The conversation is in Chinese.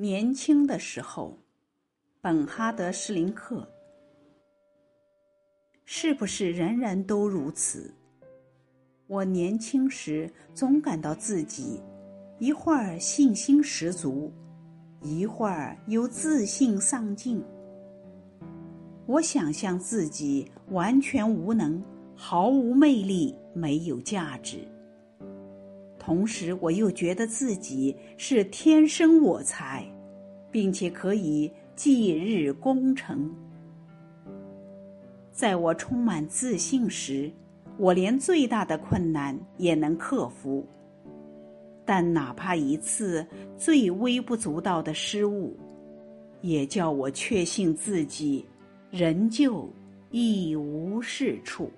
年轻的时候，本哈德·施林克，是不是人人都如此？我年轻时总感到自己一会儿信心十足，一会儿又自信丧尽。我想象自己完全无能，毫无魅力，没有价值。同时，我又觉得自己是天生我材，并且可以继日功成。在我充满自信时，我连最大的困难也能克服。但哪怕一次最微不足道的失误，也叫我确信自己仍旧一无是处。